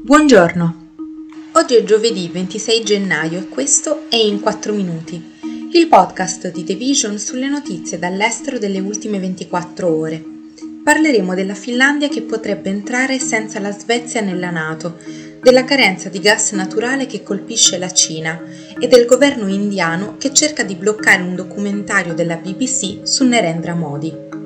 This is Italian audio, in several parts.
Buongiorno, oggi è giovedì 26 gennaio e questo è In 4 Minuti, il podcast di The Vision sulle notizie dall'estero delle ultime 24 ore. Parleremo della Finlandia che potrebbe entrare senza la Svezia nella Nato, della carenza di gas naturale che colpisce la Cina e del governo indiano che cerca di bloccare un documentario della BBC su Narendra Modi.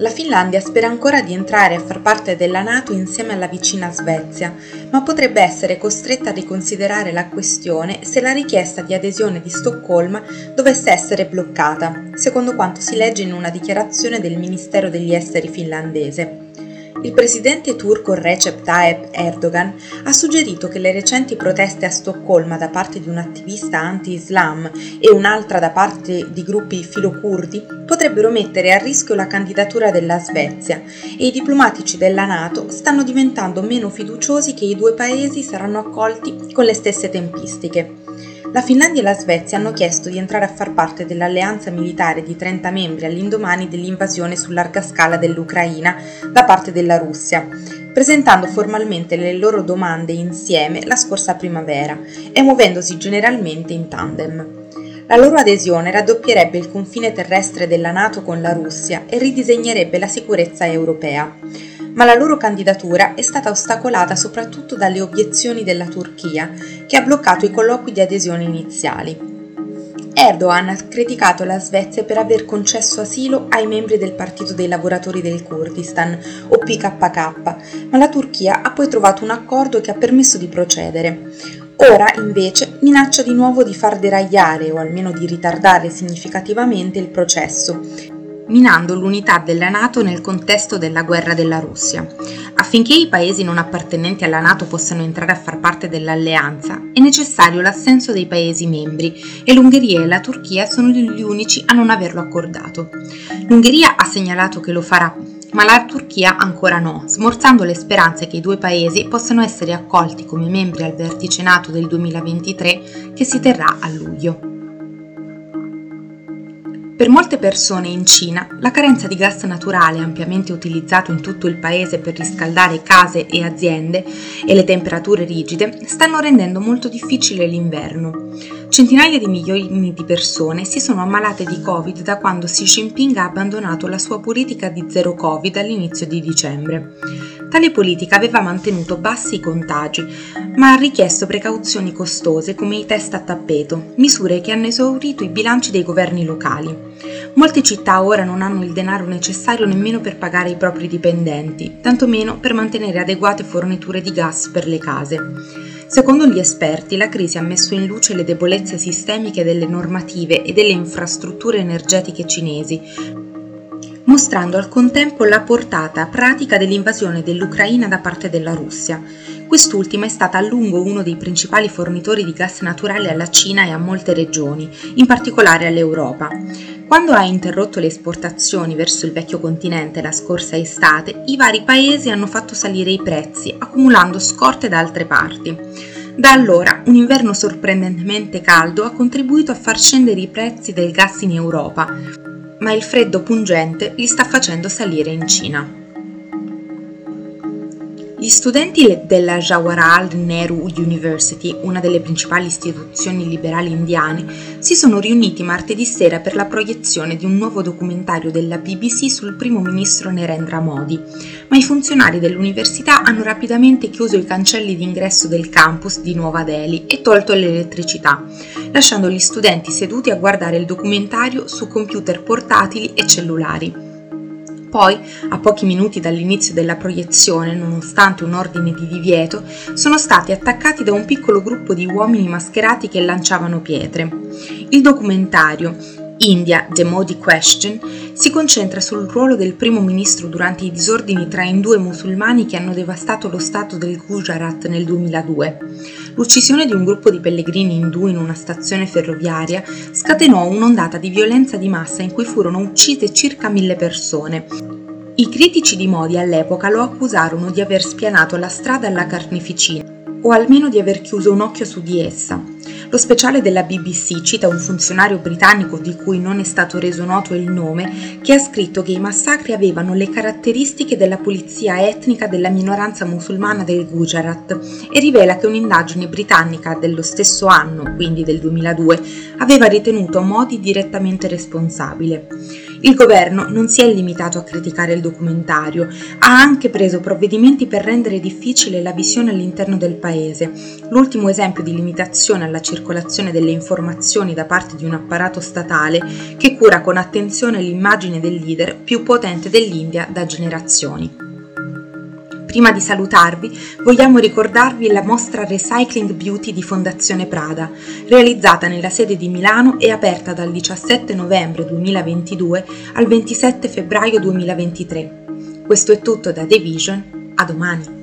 La Finlandia spera ancora di entrare a far parte della Nato insieme alla vicina Svezia, ma potrebbe essere costretta a riconsiderare la questione se la richiesta di adesione di Stoccolma dovesse essere bloccata, secondo quanto si legge in una dichiarazione del Ministero degli Esteri finlandese. Il presidente turco Recep Tayyip Erdogan ha suggerito che le recenti proteste a Stoccolma da parte di un attivista anti-Islam e un'altra da parte di gruppi filocurdi potrebbero mettere a rischio la candidatura della Svezia e i diplomatici della Nato stanno diventando meno fiduciosi che i due paesi saranno accolti con le stesse tempistiche. La Finlandia e la Svezia hanno chiesto di entrare a far parte dell'alleanza militare di 30 membri all'indomani dell'invasione su larga scala dell'Ucraina da parte della Russia, presentando formalmente le loro domande insieme la scorsa primavera e muovendosi generalmente in tandem. La loro adesione raddoppierebbe il confine terrestre della Nato con la Russia e ridisegnerebbe la sicurezza europea ma la loro candidatura è stata ostacolata soprattutto dalle obiezioni della Turchia, che ha bloccato i colloqui di adesione iniziali. Erdogan ha criticato la Svezia per aver concesso asilo ai membri del Partito dei Lavoratori del Kurdistan, o PKK, ma la Turchia ha poi trovato un accordo che ha permesso di procedere. Ora, invece, minaccia di nuovo di far deragliare o almeno di ritardare significativamente il processo, minando l'unità della Nato nel contesto della guerra della Russia. Affinché i paesi non appartenenti alla Nato possano entrare a far parte dell'alleanza, è necessario l'assenso dei paesi membri e l'Ungheria e la Turchia sono gli unici a non averlo accordato. L'Ungheria ha segnalato che lo farà, ma la Turchia ancora no, smorzando le speranze che i due paesi possano essere accolti come membri al vertice NATO del 2023 che si terrà a luglio. Per molte persone in Cina la carenza di gas naturale ampiamente utilizzato in tutto il paese per riscaldare case e aziende e le temperature rigide stanno rendendo molto difficile l'inverno. Centinaia di milioni di persone si sono ammalate di Covid da quando Xi Jinping ha abbandonato la sua politica di zero Covid all'inizio di dicembre. Tale politica aveva mantenuto bassi i contagi, ma ha richiesto precauzioni costose come i test a tappeto, misure che hanno esaurito i bilanci dei governi locali. Molte città ora non hanno il denaro necessario nemmeno per pagare i propri dipendenti, tantomeno per mantenere adeguate forniture di gas per le case. Secondo gli esperti, la crisi ha messo in luce le debolezze sistemiche delle normative e delle infrastrutture energetiche cinesi, mostrando al contempo la portata pratica dell'invasione dell'Ucraina da parte della Russia. Quest'ultima è stata a lungo uno dei principali fornitori di gas naturale alla Cina e a molte regioni, in particolare all'Europa. Quando ha interrotto le esportazioni verso il vecchio continente la scorsa estate, i vari paesi hanno fatto salire i prezzi, accumulando scorte da altre parti. Da allora un inverno sorprendentemente caldo ha contribuito a far scendere i prezzi del gas in Europa, ma il freddo pungente li sta facendo salire in Cina. Gli studenti della Jawaharlal Nehru University, una delle principali istituzioni liberali indiane, si sono riuniti martedì sera per la proiezione di un nuovo documentario della BBC sul primo ministro Narendra Modi, ma i funzionari dell'università hanno rapidamente chiuso i cancelli d'ingresso del campus di Nuova Delhi e tolto l'elettricità, lasciando gli studenti seduti a guardare il documentario su computer portatili e cellulari. Poi, a pochi minuti dall'inizio della proiezione, nonostante un ordine di divieto, sono stati attaccati da un piccolo gruppo di uomini mascherati che lanciavano pietre. Il documentario India, The Modi Question, si concentra sul ruolo del primo ministro durante i disordini tra indù e musulmani che hanno devastato lo stato del Gujarat nel 2002. L'uccisione di un gruppo di pellegrini indù in una stazione ferroviaria scatenò un'ondata di violenza di massa in cui furono uccise circa mille persone. I critici di Modi all'epoca lo accusarono di aver spianato la strada alla carneficina, o almeno di aver chiuso un occhio su di essa Lo speciale della BBC cita un funzionario britannico di cui non è stato reso noto il nome, che ha scritto che i massacri avevano le caratteristiche della pulizia etnica della minoranza musulmana del Gujarat e rivela che un'indagine britannica dello stesso anno, quindi del 2002, aveva ritenuto Modi direttamente responsabile. Il governo non si è limitato a criticare il documentario, ha anche preso provvedimenti per rendere difficile la visione all'interno del paese. L'ultimo esempio di limitazione alla circolazione delle informazioni da parte di un apparato statale che cura con attenzione l'immagine del leader più potente dell'India da generazioni. Prima di salutarvi, vogliamo ricordarvi la mostra Recycling Beauty di Fondazione Prada, realizzata nella sede di Milano e aperta dal 17 novembre 2022 al 27 febbraio 2023. Questo è tutto da The Vision, a domani!